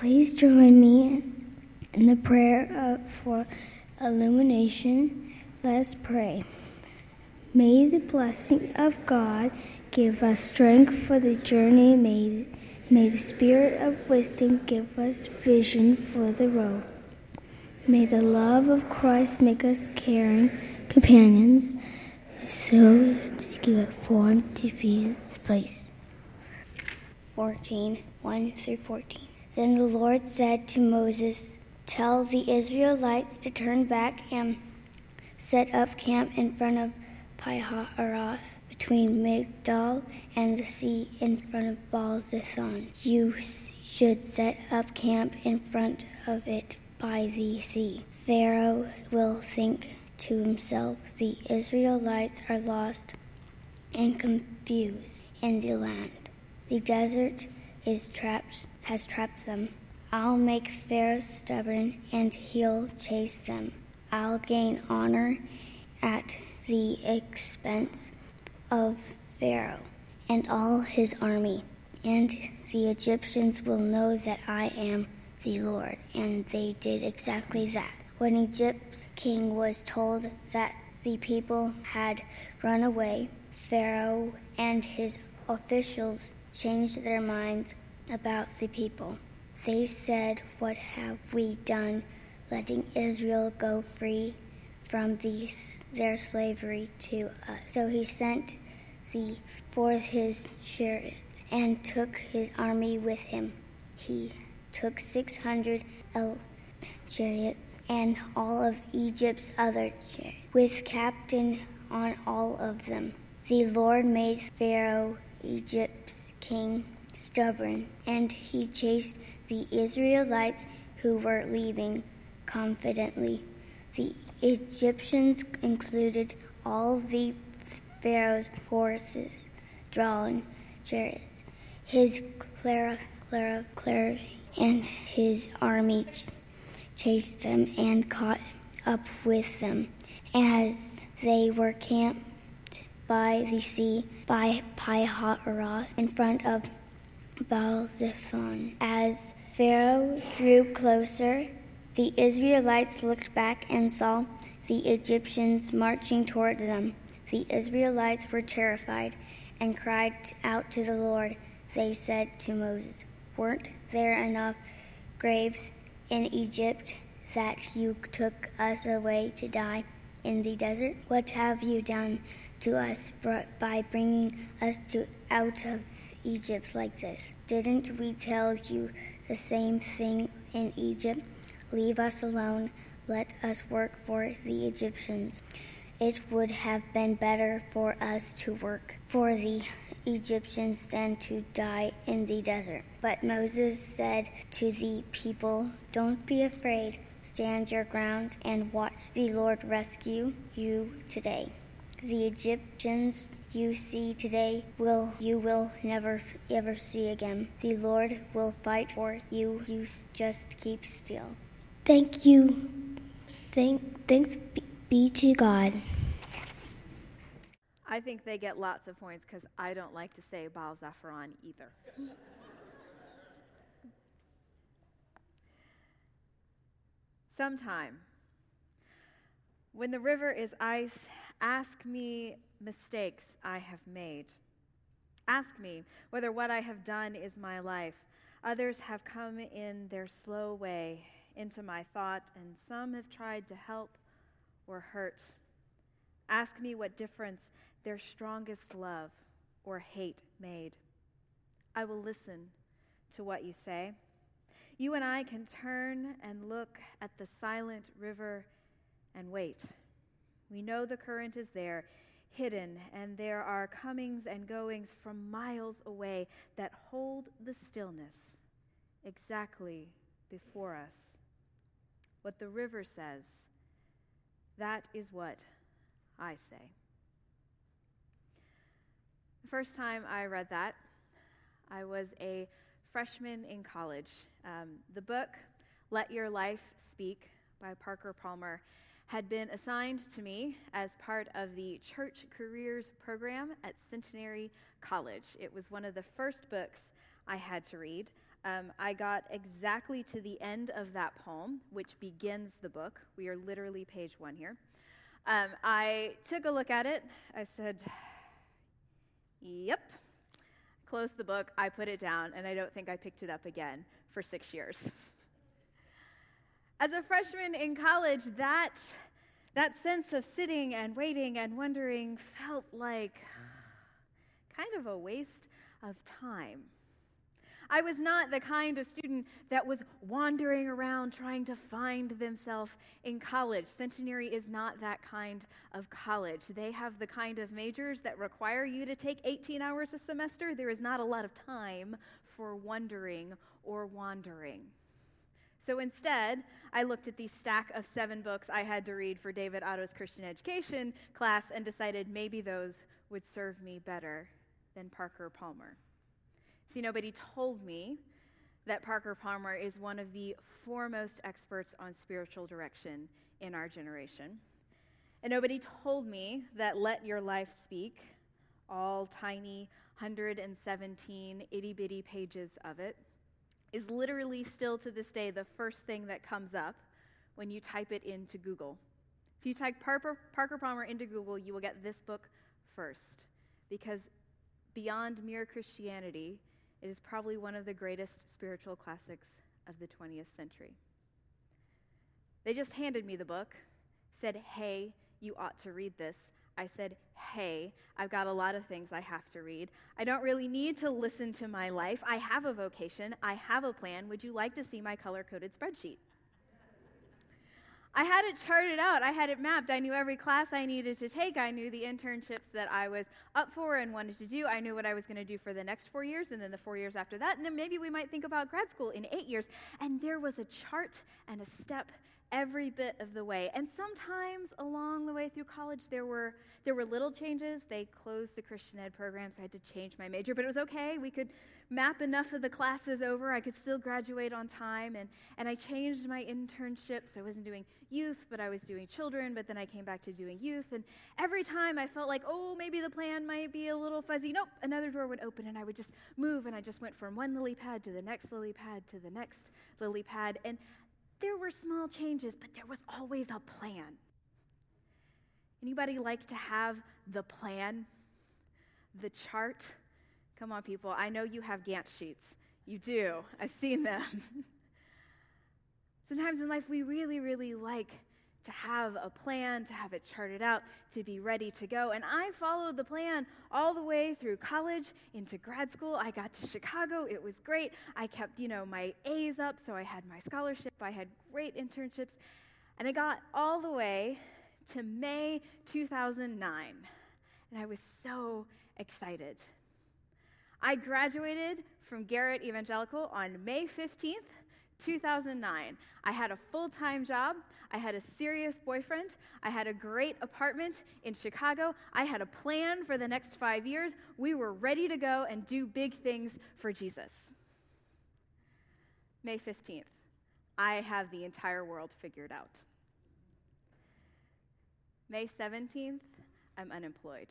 Please join me in the prayer for illumination. Let's pray. May the blessing of God give us strength for the journey. May, may the spirit of wisdom give us vision for the road. May the love of Christ make us caring companions so to give it form to be this place. 14 1 through 14. Then the Lord said to Moses, Tell the Israelites to turn back and set up camp in front of Pi-hahiroth, between Migdol and the sea in front of Baal Zephon. You should set up camp in front of it by the sea. Pharaoh will think to himself, The Israelites are lost and confused in the land. The desert is trapped, has trapped them. I'll make Pharaoh stubborn and he'll chase them. I'll gain honor at the expense of Pharaoh and all his army, and the Egyptians will know that I am the Lord. And they did exactly that. When Egypt's king was told that the people had run away, Pharaoh and his officials changed their minds about the people. They said, What have we done letting Israel go free from these, their slavery to us? So he sent the, forth his chariot and took his army with him. He took 600 chariots and all of Egypt's other chariots, with captain on all of them. The Lord made Pharaoh, Egypt's king, stubborn, and he chased the Israelites who were leaving confidently. The Egyptians included all the Pharaoh's horses, drawn chariots, his Clara, Clara, Clara, and his army chased them and caught up with them as they were camped by the sea by Pi-hahiroth in front of Baal Zephon. As Pharaoh drew closer, the Israelites looked back and saw the Egyptians marching toward them. The Israelites were terrified and cried out to the Lord. They said to Moses, Weren't there enough graves in Egypt that you took us away to die in the desert? What have you done to us by bringing us to, out of Egypt like this? Didn't we tell you the same thing in Egypt? Leave us alone. Let us work for the Egyptians. It would have been better for us to work for the Egyptians than to die in the desert. But Moses said to the people, Don't be afraid. Stand your ground and watch the Lord rescue you today. The Egyptians you see today will you will never ever see again. The Lord will fight for you. You just keep still. Thank you. Thank thanks be to God. I think they get lots of points because I don't like to say Baal Zephron either. Sometime, when the river is ice, ask me mistakes I have made. Ask me whether what I have done is my life. Others have come in their slow way into my thought, and some have tried to help or hurt. Ask me what difference their strongest love or hate made. I will listen to what you say. You and I can turn and look at the silent river and wait. We know the current is there, hidden, and there are comings and goings from miles away that hold the stillness exactly before us. What the river says, that is what I say. The first time I read that, I was a freshman in college. Um, the book, Let Your Life Speak by Parker Palmer, had been assigned to me as part of the Church Careers program at Centenary College. It was one of the first books I had to read. Um, I got exactly to the end of that poem, which begins the book. We are literally page one here. Um, I took a look at it. I said, Yep. Closed the book, I put it down, and I don't think I picked it up again for six years. As a freshman in college, that, that sense of sitting and waiting and wondering felt like kind of a waste of time. I was not the kind of student that was wandering around trying to find themselves in college. Centenary is not that kind of college. They have the kind of majors that require you to take 18 hours a semester. There is not a lot of time for wondering or wandering. So instead, I looked at the stack of seven books I had to read for David Otto's Christian education class and decided maybe those would serve me better than Parker Palmer. See, nobody told me that Parker Palmer is one of the foremost experts on spiritual direction in our generation. And nobody told me that Let Your Life Speak, all tiny 117 itty bitty pages of it, is literally still to this day the first thing that comes up when you type it into Google. If you type Parker, Parker Palmer into Google, you will get this book first. Because beyond mere Christianity, it is probably one of the greatest spiritual classics of the 20th century. They just handed me the book, said, Hey, you ought to read this. I said, Hey, I've got a lot of things I have to read. I don't really need to listen to my life. I have a vocation, I have a plan. Would you like to see my color coded spreadsheet? I had it charted out. I had it mapped. I knew every class I needed to take. I knew the internships that I was up for and wanted to do. I knew what I was going to do for the next four years and then the four years after that. And then maybe we might think about grad school in eight years. And there was a chart and a step every bit of the way. And sometimes along the way through college, there were, there were little changes. They closed the Christian ed program, so I had to change my major, but it was okay. We could map enough of the classes over. I could still graduate on time. And, and I changed my internships. I wasn't doing youth, but I was doing children, but then I came back to doing youth. And every time I felt like, oh, maybe the plan might be a little fuzzy. Nope, another door would open, and I would just move, and I just went from one lily pad to the next lily pad to the next lily pad. And there were small changes, but there was always a plan. Anybody like to have the plan? The chart? Come on, people. I know you have Gantt sheets. You do. I've seen them. Sometimes in life, we really, really like to have a plan, to have it charted out, to be ready to go. And I followed the plan all the way through college into grad school. I got to Chicago. It was great. I kept, you know, my A's up, so I had my scholarship. I had great internships. And I got all the way to May 2009. And I was so excited. I graduated from Garrett Evangelical on May 15th, 2009. I had a full time job. I had a serious boyfriend. I had a great apartment in Chicago. I had a plan for the next five years. We were ready to go and do big things for Jesus. May 15th. I have the entire world figured out. May 17th, I'm unemployed.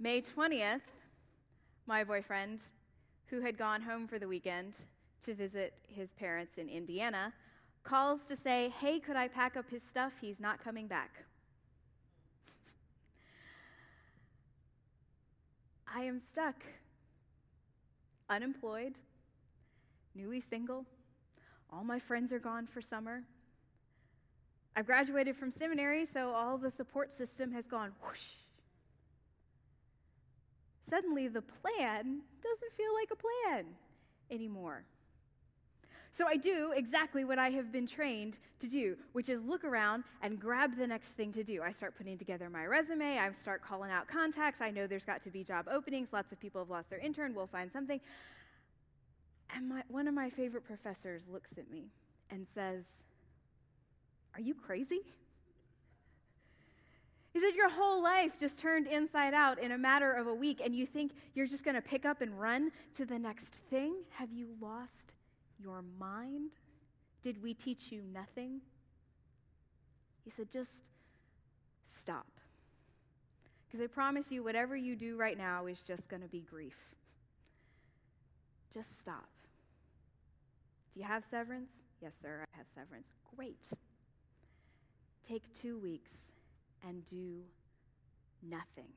May 20th, my boyfriend who had gone home for the weekend to visit his parents in Indiana, calls to say, Hey, could I pack up his stuff? He's not coming back. I am stuck, unemployed, newly single. All my friends are gone for summer. I've graduated from seminary, so all the support system has gone whoosh suddenly the plan doesn't feel like a plan anymore. So I do exactly what I have been trained to do, which is look around and grab the next thing to do. I start putting together my resume, I start calling out contacts. I know there's got to be job openings, lots of people have lost their intern, we'll find something. And my, one of my favorite professors looks at me and says, Are you crazy? He said, Your whole life just turned inside out in a matter of a week, and you think you're just going to pick up and run to the next thing? Have you lost your mind? Did we teach you nothing? He said, Just stop. Because I promise you, whatever you do right now is just going to be grief. just stop. Do you have severance? Yes, sir, I have severance. Great. Take two weeks and do nothing.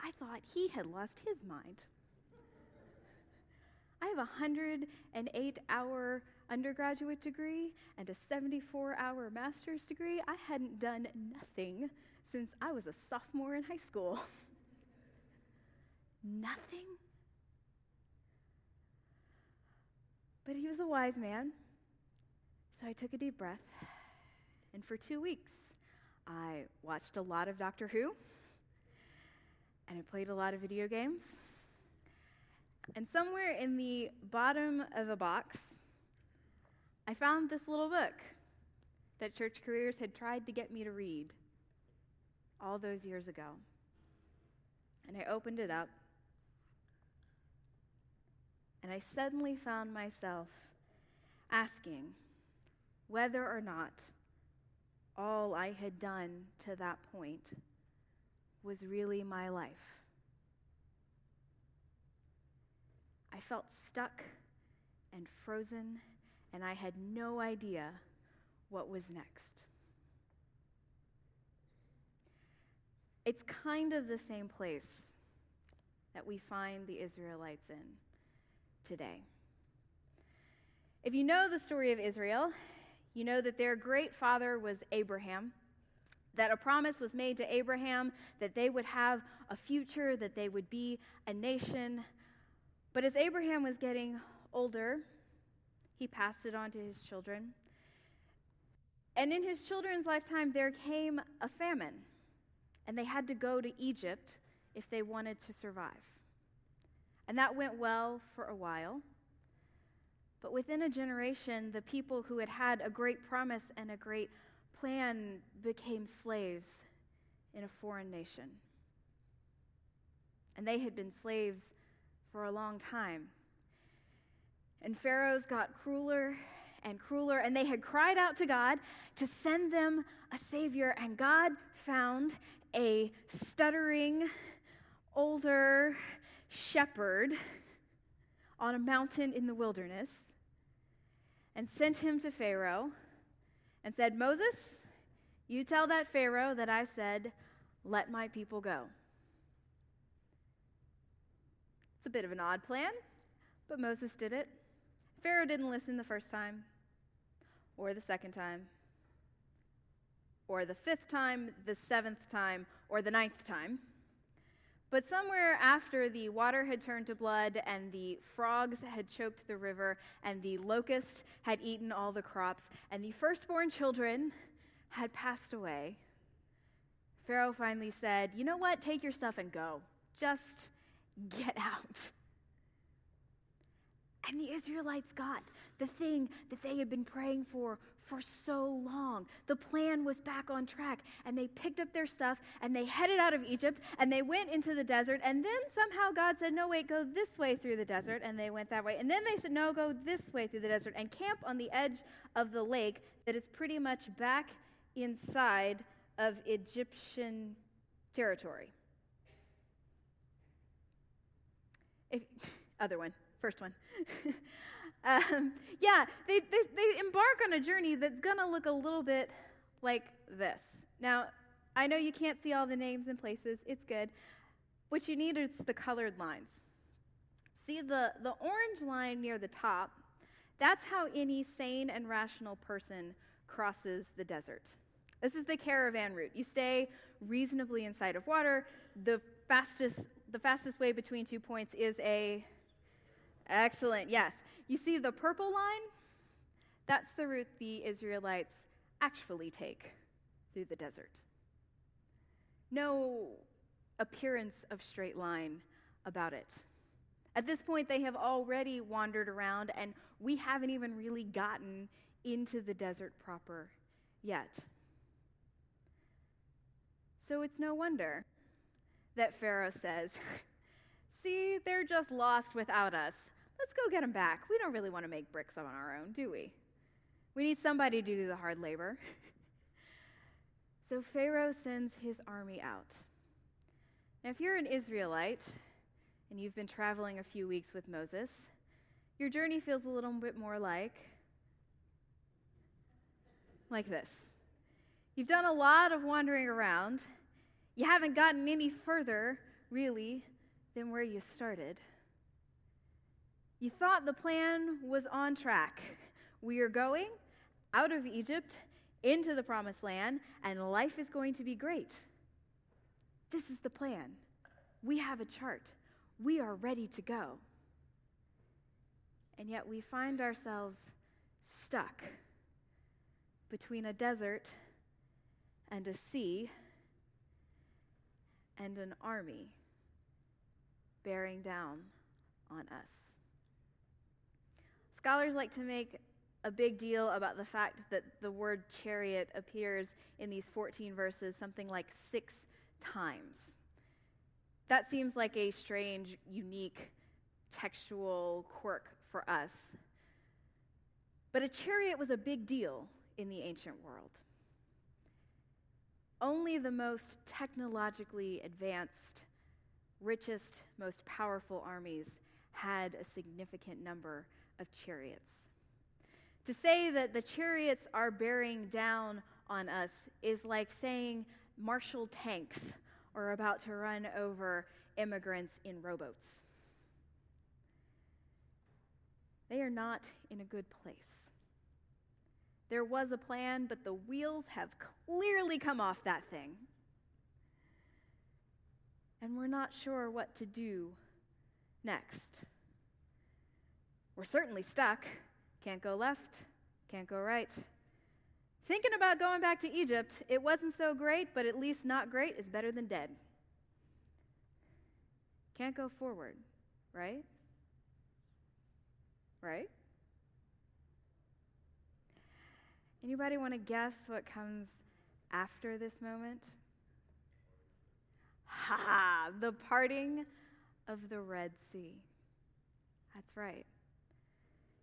I thought he had lost his mind. I have a 108 hour undergraduate degree and a 74 hour master's degree. I hadn't done nothing since I was a sophomore in high school. nothing? But he was a wise man. So I took a deep breath. And for two weeks, I watched a lot of Doctor Who. And I played a lot of video games. And somewhere in the bottom of a box, I found this little book that Church Careers had tried to get me to read all those years ago. And I opened it up, and I suddenly found myself asking whether or not all I had done to that point was really my life. I felt stuck and frozen, and I had no idea what was next. It's kind of the same place that we find the Israelites in today. If you know the story of Israel, you know that their great father was Abraham, that a promise was made to Abraham that they would have a future, that they would be a nation. But as Abraham was getting older, he passed it on to his children. And in his children's lifetime, there came a famine, and they had to go to Egypt if they wanted to survive. And that went well for a while. But within a generation, the people who had had a great promise and a great plan became slaves in a foreign nation. And they had been slaves for a long time. And Pharaohs got crueler and crueler, and they had cried out to God to send them a Savior, and God found a stuttering, older shepherd on a mountain in the wilderness and sent him to Pharaoh and said, Moses, you tell that Pharaoh that I said, let my people go. It's a bit of an odd plan, but Moses did it. Pharaoh didn't listen the first time, or the second time, or the fifth time, the seventh time, or the ninth time. But somewhere after the water had turned to blood, and the frogs had choked the river, and the locust had eaten all the crops, and the firstborn children had passed away, Pharaoh finally said, You know what? Take your stuff and go. Just get out. And the Israelites got the thing that they had been praying for for so long. The plan was back on track, and they picked up their stuff and they headed out of Egypt and they went into the desert. And then somehow God said, No, wait, go this way through the desert. And they went that way. And then they said, No, go this way through the desert and camp on the edge of the lake that is pretty much back inside of Egyptian territory. If, other one, first one. um, yeah, they, they, they embark on a journey that's going to look a little bit like this. Now, I know you can't see all the names and places, it's good. What you need is the colored lines. See the, the orange line near the top? That's how any sane and rational person crosses the desert. This is the caravan route. You stay reasonably inside of water. The fastest, the fastest way between two points is a Excellent, yes. You see the purple line? That's the route the Israelites actually take through the desert. No appearance of straight line about it. At this point, they have already wandered around, and we haven't even really gotten into the desert proper yet. So it's no wonder that Pharaoh says, See, they're just lost without us. Let's go get them back. We don't really want to make bricks on our own, do we? We need somebody to do the hard labor. so Pharaoh sends his army out. Now, if you're an Israelite and you've been traveling a few weeks with Moses, your journey feels a little bit more like like this. You've done a lot of wandering around. You haven't gotten any further, really, than where you started. You thought the plan was on track. We are going out of Egypt into the promised land, and life is going to be great. This is the plan. We have a chart. We are ready to go. And yet we find ourselves stuck between a desert and a sea and an army bearing down on us. Scholars like to make a big deal about the fact that the word chariot appears in these 14 verses something like six times. That seems like a strange, unique textual quirk for us. But a chariot was a big deal in the ancient world. Only the most technologically advanced, richest, most powerful armies had a significant number of chariots. To say that the chariots are bearing down on us is like saying Marshall tanks are about to run over immigrants in rowboats. They are not in a good place. There was a plan, but the wheels have clearly come off that thing. And we're not sure what to do next. We're certainly stuck. Can't go left, can't go right. Thinking about going back to Egypt, it wasn't so great, but at least not great is better than dead. Can't go forward, right? Right? Anybody want to guess what comes after this moment? Ha! The parting of the Red Sea. That's right.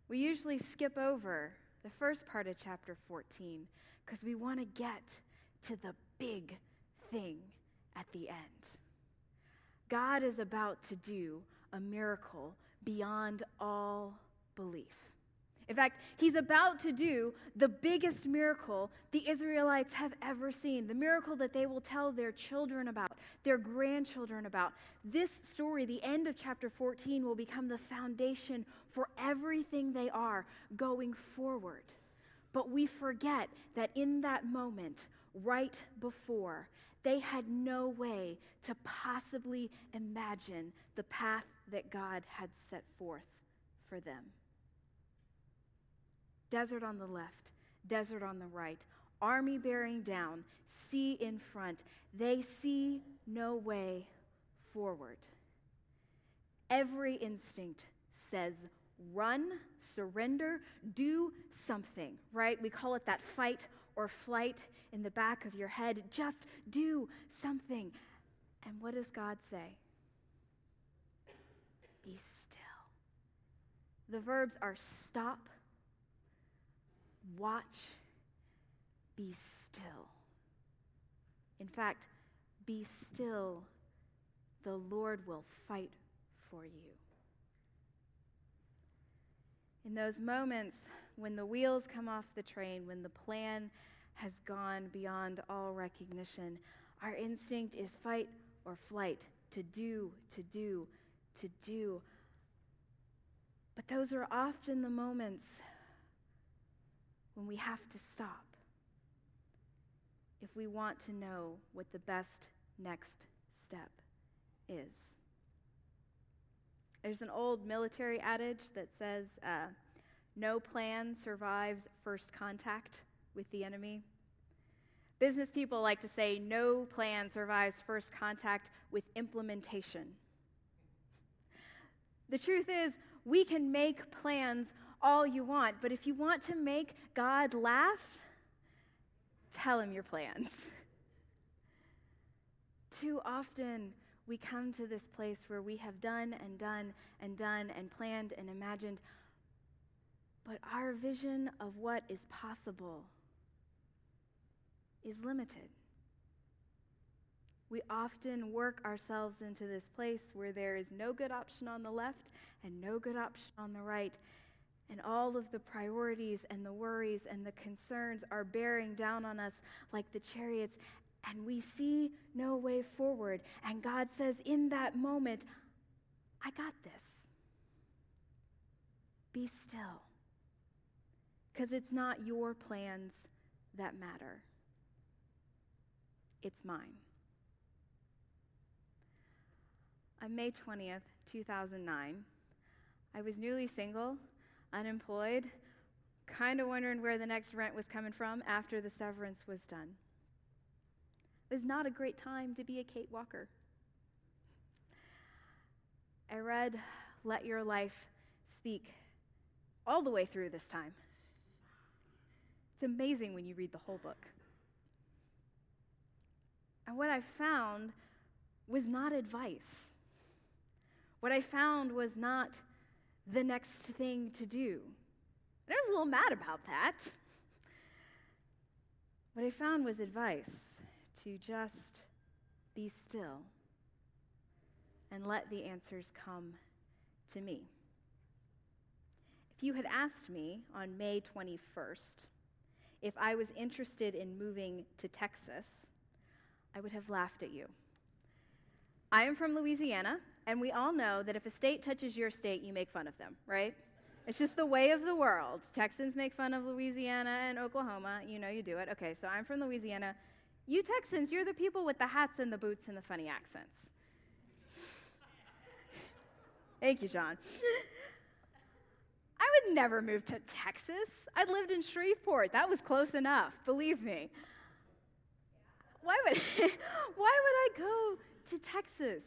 We usually skip over the first part of chapter 14 because we want to get to the big thing at the end. God is about to do a miracle beyond all belief. In fact, he's about to do the biggest miracle the Israelites have ever seen, the miracle that they will tell their children about, their grandchildren about. This story, the end of chapter 14, will become the foundation for everything they are going forward. But we forget that in that moment, right before, they had no way to possibly imagine the path that God had set forth for them desert on the left, desert on the right, army bearing down, sea in front. They see no way forward. Every instinct says, run, surrender, do something, right? We call it that fight or flight in the back of your head. Just do something. And what does God say? Be still. The verbs are stop Watch, be still. In fact, be still. The Lord will fight for you. In those moments when the wheels come off the train, when the plan has gone beyond all recognition, our instinct is fight or flight, to do, to do, to do. But those are often the moments when we have to stop if we want to know what the best next step is. There's an old military adage that says, uh, no plan survives first contact with the enemy. Business people like to say, no plan survives first contact with implementation. The truth is, we can make plans all you want. But if you want to make God laugh, tell him your plans. Too often, we come to this place where we have done and done and done and planned and imagined, but our vision of what is possible is limited. We often work ourselves into this place where there is no good option on the left and no good option on the right. And all of the priorities and the worries and the concerns are bearing down on us like the chariots, and we see no way forward. And God says, in that moment, I got this. Be still. Because it's not your plans that matter, it's mine. On May 20th, 2009, I was newly single, unemployed, kind of wondering where the next rent was coming from after the severance was done. It was not a great time to be a Kate Walker. I read Let Your Life Speak all the way through this time. It's amazing when you read the whole book. And what I found was not advice. What I found was not the next thing to do. And I was a little mad about that. What I found was advice to just be still and let the answers come to me. If you had asked me on May 21st if I was interested in moving to Texas, I would have laughed at you. I am from Louisiana, and we all know that if a state touches your state, you make fun of them, right? It's just the way of the world. Texans make fun of Louisiana and Oklahoma. You know you do it. Okay, so I'm from Louisiana. You Texans, you're the people with the hats and the boots and the funny accents. Thank you, John. I would never move to Texas. I lived in Shreveport. That was close enough, believe me. Why would, why would I go to Texas?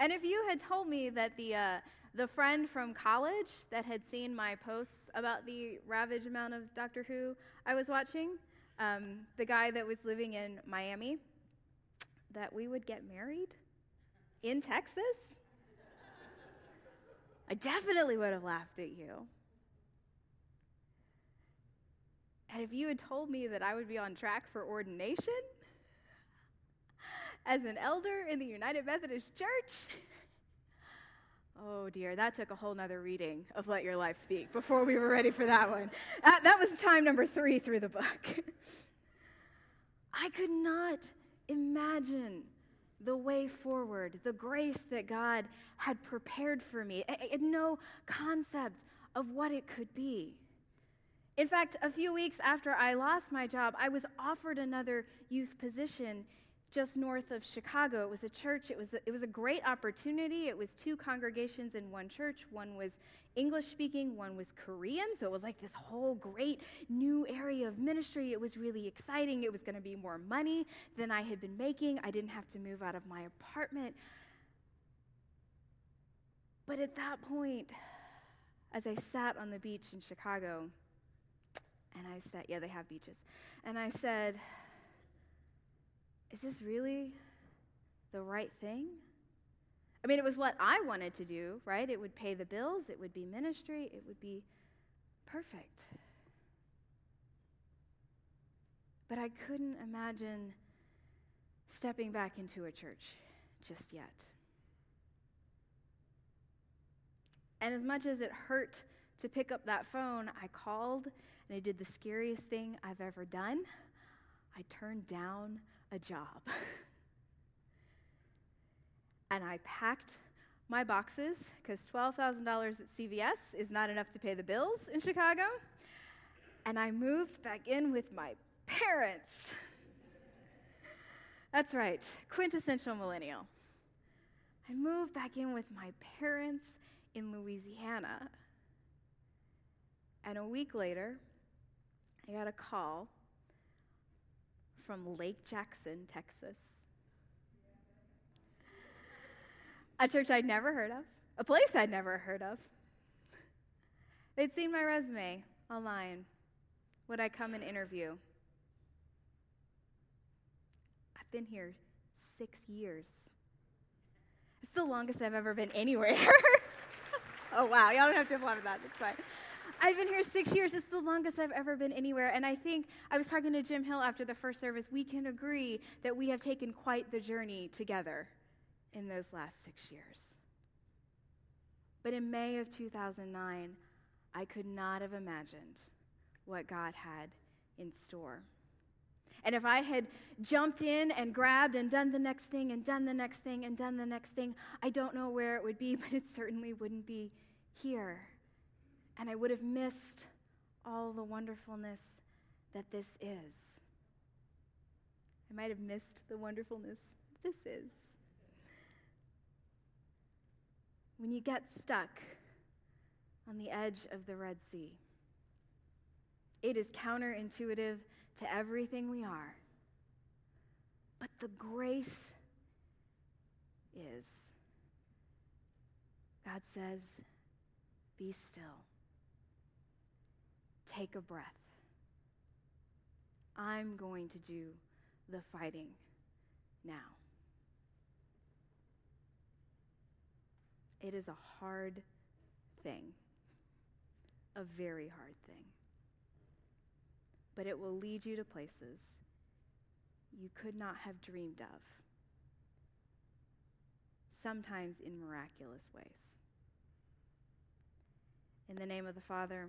And if you had told me that the, uh, the friend from college that had seen my posts about the ravage amount of Doctor Who I was watching, um, the guy that was living in Miami, that we would get married in Texas, I definitely would have laughed at you. And if you had told me that I would be on track for ordination, as an elder in the United Methodist Church. Oh dear, that took a whole nother reading of Let Your Life Speak before we were ready for that one. That, that was time number three through the book. I could not imagine the way forward, the grace that God had prepared for me. I, I had no concept of what it could be. In fact, a few weeks after I lost my job, I was offered another youth position just north of Chicago. It was a church. It was a, it was a great opportunity. It was two congregations in one church. One was English speaking, one was Korean. So it was like this whole great new area of ministry. It was really exciting. It was going to be more money than I had been making. I didn't have to move out of my apartment. But at that point, as I sat on the beach in Chicago, and I said, yeah, they have beaches. And I said, is this really the right thing? I mean, it was what I wanted to do, right? It would pay the bills, it would be ministry, it would be perfect. But I couldn't imagine stepping back into a church just yet. And as much as it hurt to pick up that phone, I called and I did the scariest thing I've ever done. I turned down a job. and I packed my boxes because $12,000 at CVS is not enough to pay the bills in Chicago. And I moved back in with my parents. That's right, quintessential millennial. I moved back in with my parents in Louisiana. And a week later, I got a call from Lake Jackson, Texas. A church I'd never heard of, a place I'd never heard of. They'd seen my resume online. Would I come and interview? I've been here six years. It's the longest I've ever been anywhere. oh, wow. Y'all don't have to applaud for that. That's fine. I've been here six years. It's the longest I've ever been anywhere. And I think I was talking to Jim Hill after the first service. We can agree that we have taken quite the journey together in those last six years. But in May of 2009, I could not have imagined what God had in store. And if I had jumped in and grabbed and done the next thing and done the next thing and done the next thing, I don't know where it would be, but it certainly wouldn't be here. And I would have missed all the wonderfulness that this is. I might have missed the wonderfulness this is. When you get stuck on the edge of the Red Sea, it is counterintuitive to everything we are. But the grace is God says, Be still. Take a breath. I'm going to do the fighting now. It is a hard thing, a very hard thing but it will lead you to places you could not have dreamed of, sometimes in miraculous ways. In the name of the Father,